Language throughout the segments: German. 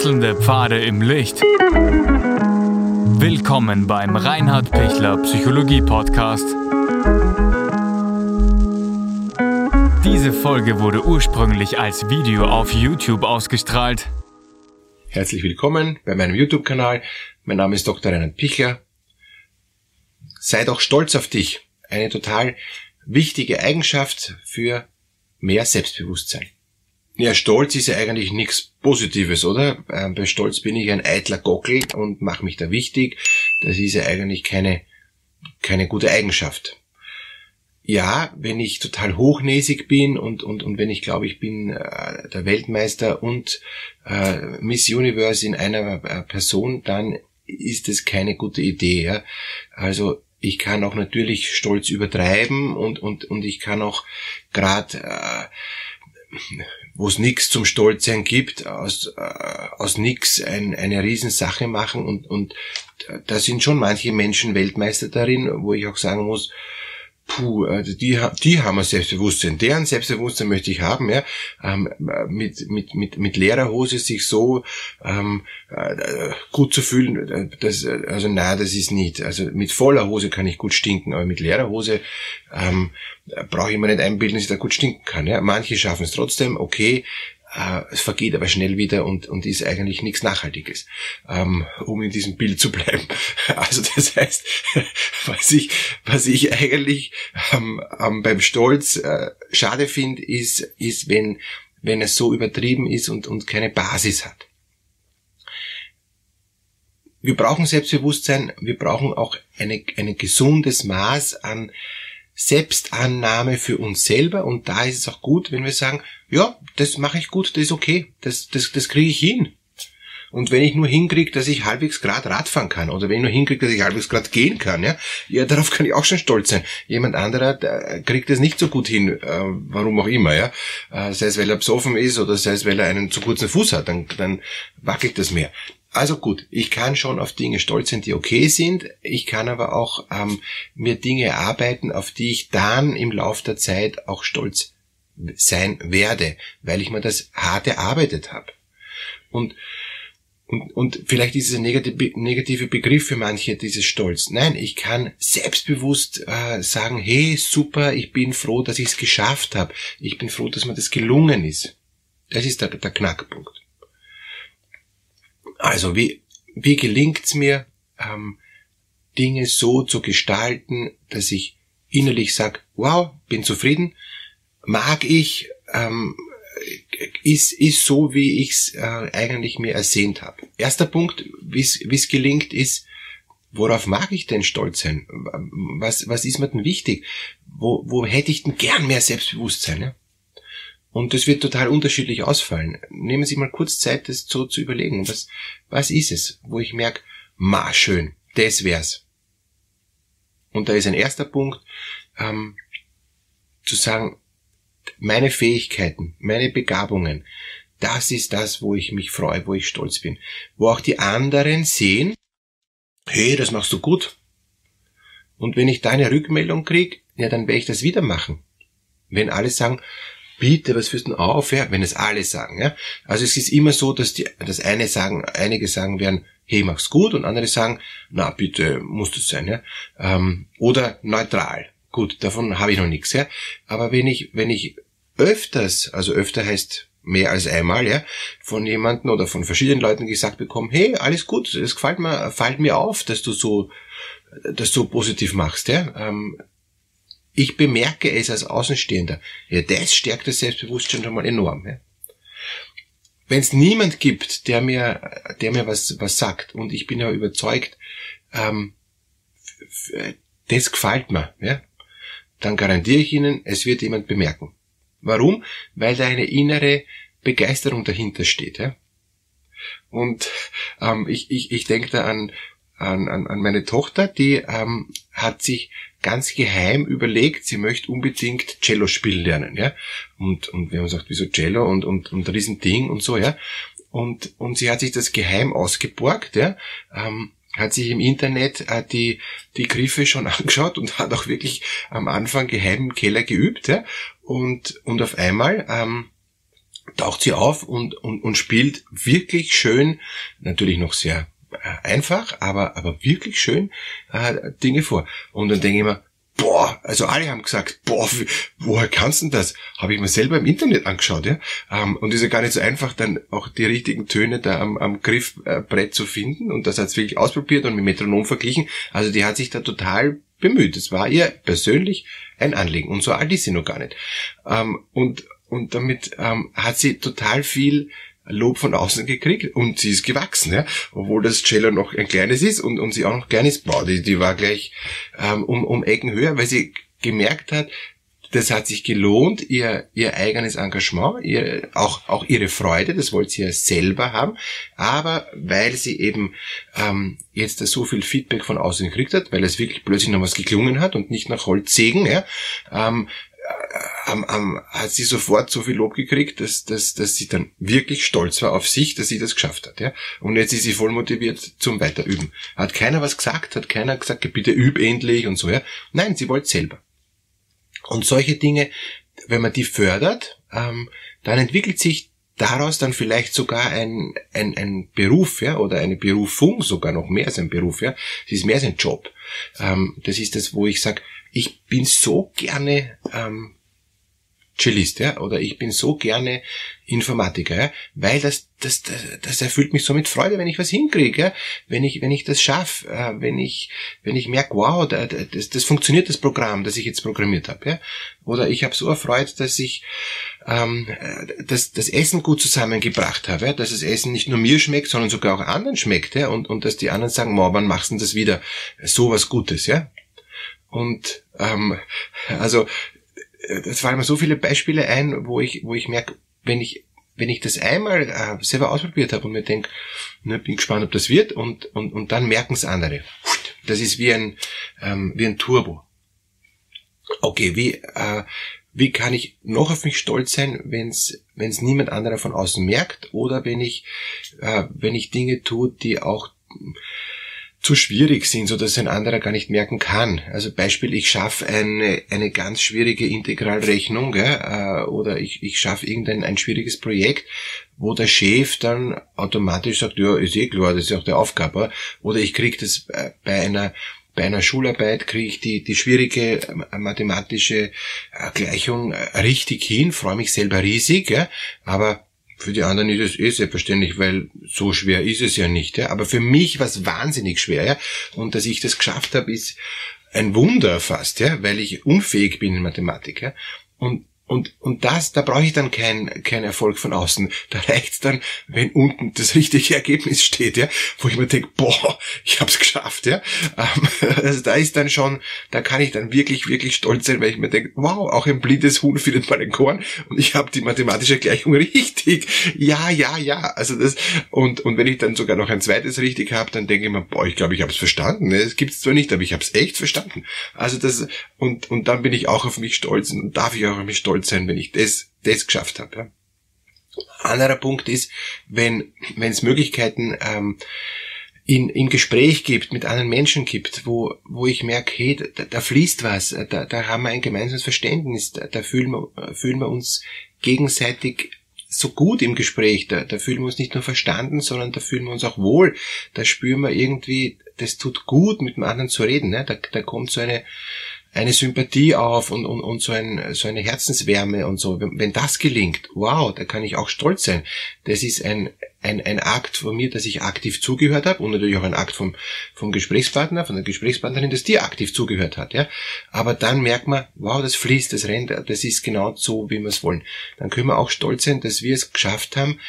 Wechselnde Pfade im Licht. Willkommen beim Reinhard Pichler Psychologie Podcast. Diese Folge wurde ursprünglich als Video auf YouTube ausgestrahlt. Herzlich willkommen bei meinem YouTube-Kanal. Mein Name ist Dr. Reinhard Pichler. Sei doch stolz auf dich. Eine total wichtige Eigenschaft für mehr Selbstbewusstsein. Ja, Stolz ist ja eigentlich nichts Positives, oder? Ähm, bei Stolz bin ich ein eitler Gockel und mache mich da wichtig. Das ist ja eigentlich keine, keine gute Eigenschaft. Ja, wenn ich total hochnäsig bin und, und, und wenn ich glaube, ich bin äh, der Weltmeister und äh, Miss Universe in einer äh, Person, dann ist es keine gute Idee. Ja? Also ich kann auch natürlich Stolz übertreiben und, und, und ich kann auch gerade äh, wo es nichts zum Stolzsein gibt, aus, äh, aus nichts ein, eine Riesensache machen und, und da sind schon manche Menschen Weltmeister darin, wo ich auch sagen muss, puh, also die, die haben ein Selbstbewusstsein. Deren Selbstbewusstsein möchte ich haben, ja. Ähm, mit, mit, mit, mit leerer Hose sich so ähm, äh, gut zu fühlen, das, also nein, das ist nicht. Also mit voller Hose kann ich gut stinken, aber mit leerer Hose ähm, brauche ich mir nicht einbilden, dass ich da gut stinken kann. Ja. Manche schaffen es trotzdem, okay, äh, es vergeht aber schnell wieder und, und ist eigentlich nichts Nachhaltiges, ähm, um in diesem Bild zu bleiben. Also das heißt, was ich, was ich eigentlich ähm, ähm, beim Stolz äh, schade finde, ist, ist wenn, wenn es so übertrieben ist und, und keine Basis hat. Wir brauchen Selbstbewusstsein, wir brauchen auch eine, ein gesundes Maß an Selbstannahme für uns selber und da ist es auch gut, wenn wir sagen, ja, das mache ich gut, das ist okay, das, das, das kriege ich hin. Und wenn ich nur hinkriege, dass ich halbwegs grad Radfahren kann, oder wenn ich nur hinkriege, dass ich halbwegs grad gehen kann, ja, ja, darauf kann ich auch schon stolz sein. Jemand anderer kriegt das nicht so gut hin, äh, warum auch immer, ja. Äh, sei es, weil er besoffen ist oder sei es, weil er einen zu kurzen Fuß hat, dann, dann wackelt das mehr. Also gut, ich kann schon auf Dinge stolz sein, die okay sind. Ich kann aber auch ähm, mir Dinge erarbeiten, auf die ich dann im Laufe der Zeit auch stolz sein werde, weil ich mir das hart erarbeitet habe. Und, und, und vielleicht ist es ein negativer Begriff für manche, dieses Stolz. Nein, ich kann selbstbewusst äh, sagen, hey, super, ich bin froh, dass ich es geschafft habe. Ich bin froh, dass mir das gelungen ist. Das ist der, der Knackpunkt. Also wie, wie gelingt's mir, ähm, Dinge so zu gestalten, dass ich innerlich sag, wow, bin zufrieden, mag ich, ähm, ist, ist so, wie ich's äh, eigentlich mir ersehnt habe. Erster Punkt, wie es gelingt, ist, worauf mag ich denn stolz sein? Was, was ist mir denn wichtig? Wo, wo hätte ich denn gern mehr Selbstbewusstsein? Ja? Und das wird total unterschiedlich ausfallen. Nehmen Sie mal kurz Zeit, das so zu überlegen. Was, was ist es, wo ich merke, ma schön, das wär's. Und da ist ein erster Punkt, ähm, zu sagen, meine Fähigkeiten, meine Begabungen, das ist das, wo ich mich freue, wo ich stolz bin. Wo auch die anderen sehen, hey, das machst du gut. Und wenn ich da eine Rückmeldung krieg, ja, dann werde ich das wieder machen. Wenn alle sagen, bitte, was führst du auf, ja, wenn es alle sagen, ja. Also es ist immer so, dass die, dass eine sagen, einige sagen werden, hey, mach's gut, und andere sagen, na, bitte, muss das sein, ja. Ähm, oder neutral. Gut, davon habe ich noch nichts, ja. Aber wenn ich, wenn ich öfters, also öfter heißt mehr als einmal, ja, von jemanden oder von verschiedenen Leuten gesagt bekomme, hey, alles gut, es gefällt mir, fällt mir auf, dass du so, dass du positiv machst, ja. Ähm, ich bemerke es als Außenstehender. Ja, das stärkt das Selbstbewusstsein schon mal enorm. Ja. Wenn es niemand gibt, der mir, der mir was, was sagt, und ich bin ja überzeugt, ähm, das gefällt mir, ja, dann garantiere ich Ihnen, es wird jemand bemerken. Warum? Weil da eine innere Begeisterung dahinter steht. Ja? Und ähm, ich, ich, ich denke da an, an, an meine Tochter, die ähm, hat sich ganz geheim überlegt, sie möchte unbedingt Cello spielen lernen, ja. Und, und wir haben gesagt, wieso Cello und, und, und Riesending und so, ja. Und, und sie hat sich das geheim ausgeborgt, ja. Ähm, hat sich im Internet äh, die, die Griffe schon angeschaut und hat auch wirklich am Anfang geheim im Keller geübt, ja. Und, und auf einmal, ähm, taucht sie auf und, und, und spielt wirklich schön, natürlich noch sehr einfach, aber, aber wirklich schön äh, Dinge vor. Und dann denke ich mir, boah, also alle haben gesagt, boah, woher kannst du denn das? Habe ich mir selber im Internet angeschaut, ja. Ähm, und ist ja gar nicht so einfach, dann auch die richtigen Töne da am, am Griffbrett zu finden. Und das hat es wirklich ausprobiert und mit Metronom verglichen. Also die hat sich da total bemüht. Es war ihr persönlich ein Anliegen. Und so alt ist sie noch gar nicht. Ähm, und, und damit ähm, hat sie total viel Lob von außen gekriegt und sie ist gewachsen, ja. Obwohl das Cello noch ein kleines ist und, und sie auch noch klein ist. Boah, die, die war gleich ähm, um, um Ecken höher, weil sie gemerkt hat, das hat sich gelohnt, ihr, ihr eigenes Engagement, ihr, auch, auch ihre Freude, das wollte sie ja selber haben, aber weil sie eben ähm, jetzt so viel Feedback von außen gekriegt hat, weil es wirklich plötzlich noch was geklungen hat und nicht nach Holzsägen, ja, ähm, ähm, ähm, hat sie sofort so viel Lob gekriegt, dass, dass, dass sie dann wirklich stolz war auf sich, dass sie das geschafft hat. Ja? Und jetzt ist sie voll motiviert zum Weiterüben. Hat keiner was gesagt, hat keiner gesagt, bitte üb endlich und so. Ja? Nein, sie wollte selber. Und solche Dinge, wenn man die fördert, ähm, dann entwickelt sich daraus dann vielleicht sogar ein, ein, ein Beruf, ja, oder eine Berufung, sogar noch mehr als ein Beruf, ja. Es ist mehr als ein Job. Ähm, das ist das, wo ich sage, ich bin so gerne ähm, Cellist, ja, oder ich bin so gerne Informatiker, ja, weil das, das, das, das erfüllt mich so mit Freude, wenn ich was hinkriege, ja, wenn ich, wenn ich das schaffe, äh, wenn ich, wenn ich merke, wow, da, das, das funktioniert das Programm, das ich jetzt programmiert habe, ja, oder ich habe so erfreut, dass ich ähm, das, das Essen gut zusammengebracht habe, ja, dass das Essen nicht nur mir schmeckt, sondern sogar auch anderen schmeckt, ja, und, und dass die anderen sagen, wow, wann machst du das wieder, so was Gutes, ja, und ähm, also das fallen mir so viele Beispiele ein, wo ich, wo ich merke, wenn ich, wenn ich das einmal äh, selber ausprobiert habe und mir denke, ne, bin gespannt, ob das wird, und, und, und dann merken es andere. Das ist wie ein, ähm, wie ein Turbo. Okay, wie, äh, wie kann ich noch auf mich stolz sein, wenn es niemand anderer von außen merkt oder wenn ich äh, wenn ich Dinge tue, die auch zu schwierig sind, so dass ein anderer gar nicht merken kann. Also Beispiel, ich schaffe eine, eine ganz schwierige Integralrechnung gell, äh, oder ich, ich schaffe irgendein ein schwieriges Projekt, wo der Chef dann automatisch sagt, ja, ist eh klar, das ist auch der Aufgabe. Oder ich kriege das bei einer bei einer Schularbeit kriege ich die, die schwierige äh, mathematische äh, Gleichung richtig hin, freue mich selber riesig, ja, aber für die anderen ist es eh selbstverständlich, weil so schwer ist es ja nicht. Ja? Aber für mich war es wahnsinnig schwer. Ja? Und dass ich das geschafft habe, ist ein Wunder fast, ja? weil ich unfähig bin in Mathematik. Ja? Und und, und das, da brauche ich dann kein, kein Erfolg von außen. Da reicht's dann, wenn unten das richtige Ergebnis steht, ja, wo ich mir denke, boah, ich hab's geschafft, ja. Ähm, also da ist dann schon, da kann ich dann wirklich, wirklich stolz sein, weil ich mir denke, wow, auch ein blindes Huhn findet mal ein Korn und ich habe die mathematische Gleichung richtig. Ja, ja, ja. Also das, und, und wenn ich dann sogar noch ein zweites richtig habe, dann denke ich mir, boah, ich glaube, ich habe es verstanden. Es gibt's zwar nicht, aber ich habe es echt verstanden. Also das, und, und dann bin ich auch auf mich stolz und darf ich auch auf mich stolz stolz sein, wenn ich das, das geschafft habe. Ja. Anderer Punkt ist, wenn wenn es Möglichkeiten ähm, in, im Gespräch gibt, mit anderen Menschen gibt, wo, wo ich merke, hey, da, da fließt was, da, da haben wir ein gemeinsames Verständnis, da, da fühlen, wir, fühlen wir uns gegenseitig so gut im Gespräch, da, da fühlen wir uns nicht nur verstanden, sondern da fühlen wir uns auch wohl, da spüren wir irgendwie, das tut gut, mit dem anderen zu reden, ne? da, da kommt so eine, eine Sympathie auf und, und, und so, ein, so eine Herzenswärme und so. Wenn, wenn das gelingt, wow, da kann ich auch stolz sein. Das ist ein, ein, ein Akt von mir, dass ich aktiv zugehört habe und natürlich auch ein Akt vom, vom Gesprächspartner, von der Gesprächspartnerin, dass die aktiv zugehört hat. Ja? Aber dann merkt man, wow, das fließt, das rennt, das ist genau so, wie wir es wollen. Dann können wir auch stolz sein, dass wir es geschafft haben,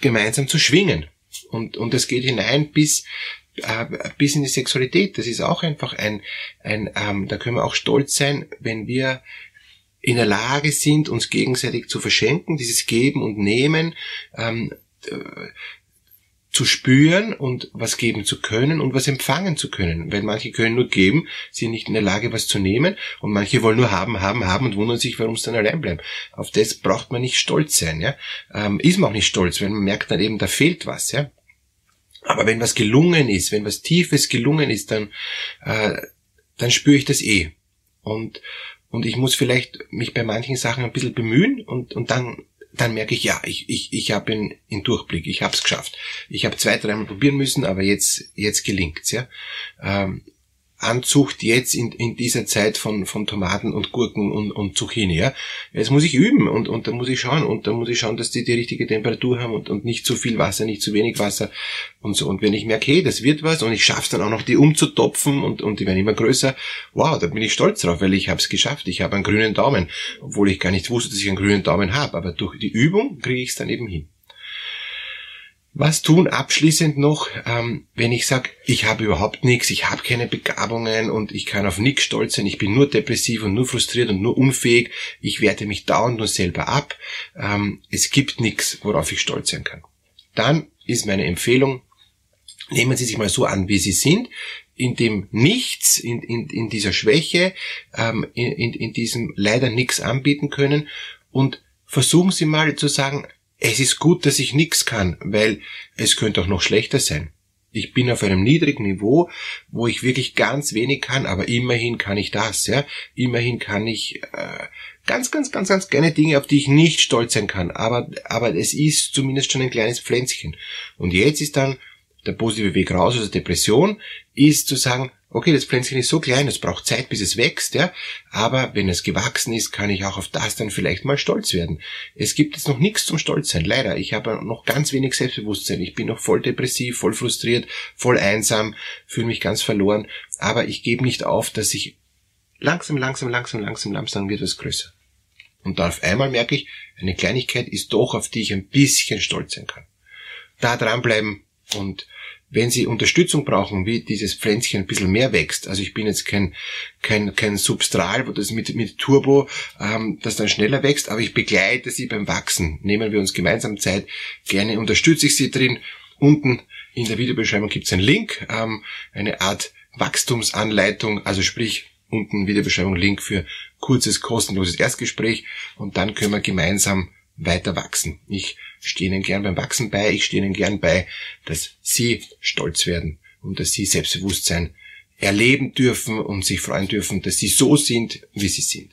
gemeinsam zu schwingen. Und, und das geht hinein bis äh, bis in die Sexualität. Das ist auch einfach ein, ein ähm, da können wir auch stolz sein, wenn wir in der Lage sind, uns gegenseitig zu verschenken, dieses Geben und Nehmen ähm, äh, zu spüren und was geben zu können und was empfangen zu können. Weil manche können nur geben, sind nicht in der Lage, was zu nehmen und manche wollen nur haben, haben, haben und wundern sich, warum sie dann allein bleiben. Auf das braucht man nicht stolz sein. Ja? Ähm, ist man auch nicht stolz, wenn man merkt dann eben, da fehlt was. Ja? Aber wenn was gelungen ist, wenn was Tiefes gelungen ist, dann, äh, dann spüre ich das eh. Und, und ich muss vielleicht mich bei manchen Sachen ein bisschen bemühen und, und dann dann merke ich, ja, ich, ich, ich habe einen, einen Durchblick, ich habe es geschafft. Ich habe zwei, dreimal probieren müssen, aber jetzt, jetzt gelingt's. Ja? Ähm, Anzucht jetzt in, in dieser Zeit von, von Tomaten und Gurken und, und Zucchini. Ja? Jetzt muss ich üben und, und da muss ich schauen und da muss ich schauen, dass die die richtige Temperatur haben und, und nicht zu viel Wasser, nicht zu wenig Wasser und so. Und wenn ich merke, hey, das wird was und ich schaffe es dann auch noch, die umzutopfen und, und die werden immer größer, wow, da bin ich stolz drauf, weil ich habe es geschafft. Ich habe einen grünen Daumen, obwohl ich gar nicht wusste, dass ich einen grünen Daumen habe. Aber durch die Übung kriege ich es dann eben hin. Was tun abschließend noch, ähm, wenn ich sage, ich habe überhaupt nichts, ich habe keine Begabungen und ich kann auf nichts stolz sein, ich bin nur depressiv und nur frustriert und nur unfähig, ich werte mich dauernd nur selber ab, ähm, es gibt nichts, worauf ich stolz sein kann. Dann ist meine Empfehlung, nehmen Sie sich mal so an, wie Sie sind, in dem Nichts, in, in, in dieser Schwäche, ähm, in, in, in diesem leider nichts anbieten können und versuchen Sie mal zu sagen, es ist gut, dass ich nichts kann, weil es könnte auch noch schlechter sein. Ich bin auf einem niedrigen Niveau, wo ich wirklich ganz wenig kann, aber immerhin kann ich das, ja. Immerhin kann ich äh, ganz, ganz, ganz, ganz kleine Dinge, auf die ich nicht stolz sein kann. Aber, aber es ist zumindest schon ein kleines Pflänzchen. Und jetzt ist dann der positive Weg raus aus der Depression, ist zu sagen, okay, das Pflänzchen ist so klein, es braucht Zeit, bis es wächst, ja, aber wenn es gewachsen ist, kann ich auch auf das dann vielleicht mal stolz werden. Es gibt jetzt noch nichts zum Stolz sein, leider. Ich habe noch ganz wenig Selbstbewusstsein. Ich bin noch voll depressiv, voll frustriert, voll einsam, fühle mich ganz verloren, aber ich gebe nicht auf, dass ich langsam, langsam, langsam, langsam, langsam wird es größer. Und dann auf einmal merke ich, eine Kleinigkeit ist doch, auf die ich ein bisschen stolz sein kann. Da dranbleiben und wenn Sie Unterstützung brauchen, wie dieses Pflänzchen ein bisschen mehr wächst, also ich bin jetzt kein, kein, kein Substral, wo das mit, mit Turbo, ähm, das dann schneller wächst, aber ich begleite Sie beim Wachsen. Nehmen wir uns gemeinsam Zeit, gerne unterstütze ich Sie drin. Unten in der Videobeschreibung gibt es einen Link, ähm, eine Art Wachstumsanleitung, also sprich unten Videobeschreibung Link für kurzes, kostenloses Erstgespräch und dann können wir gemeinsam weiter wachsen. Ich stehe Ihnen gern beim Wachsen bei, ich stehe Ihnen gern bei, dass Sie stolz werden und dass Sie Selbstbewusstsein erleben dürfen und sich freuen dürfen, dass Sie so sind, wie Sie sind.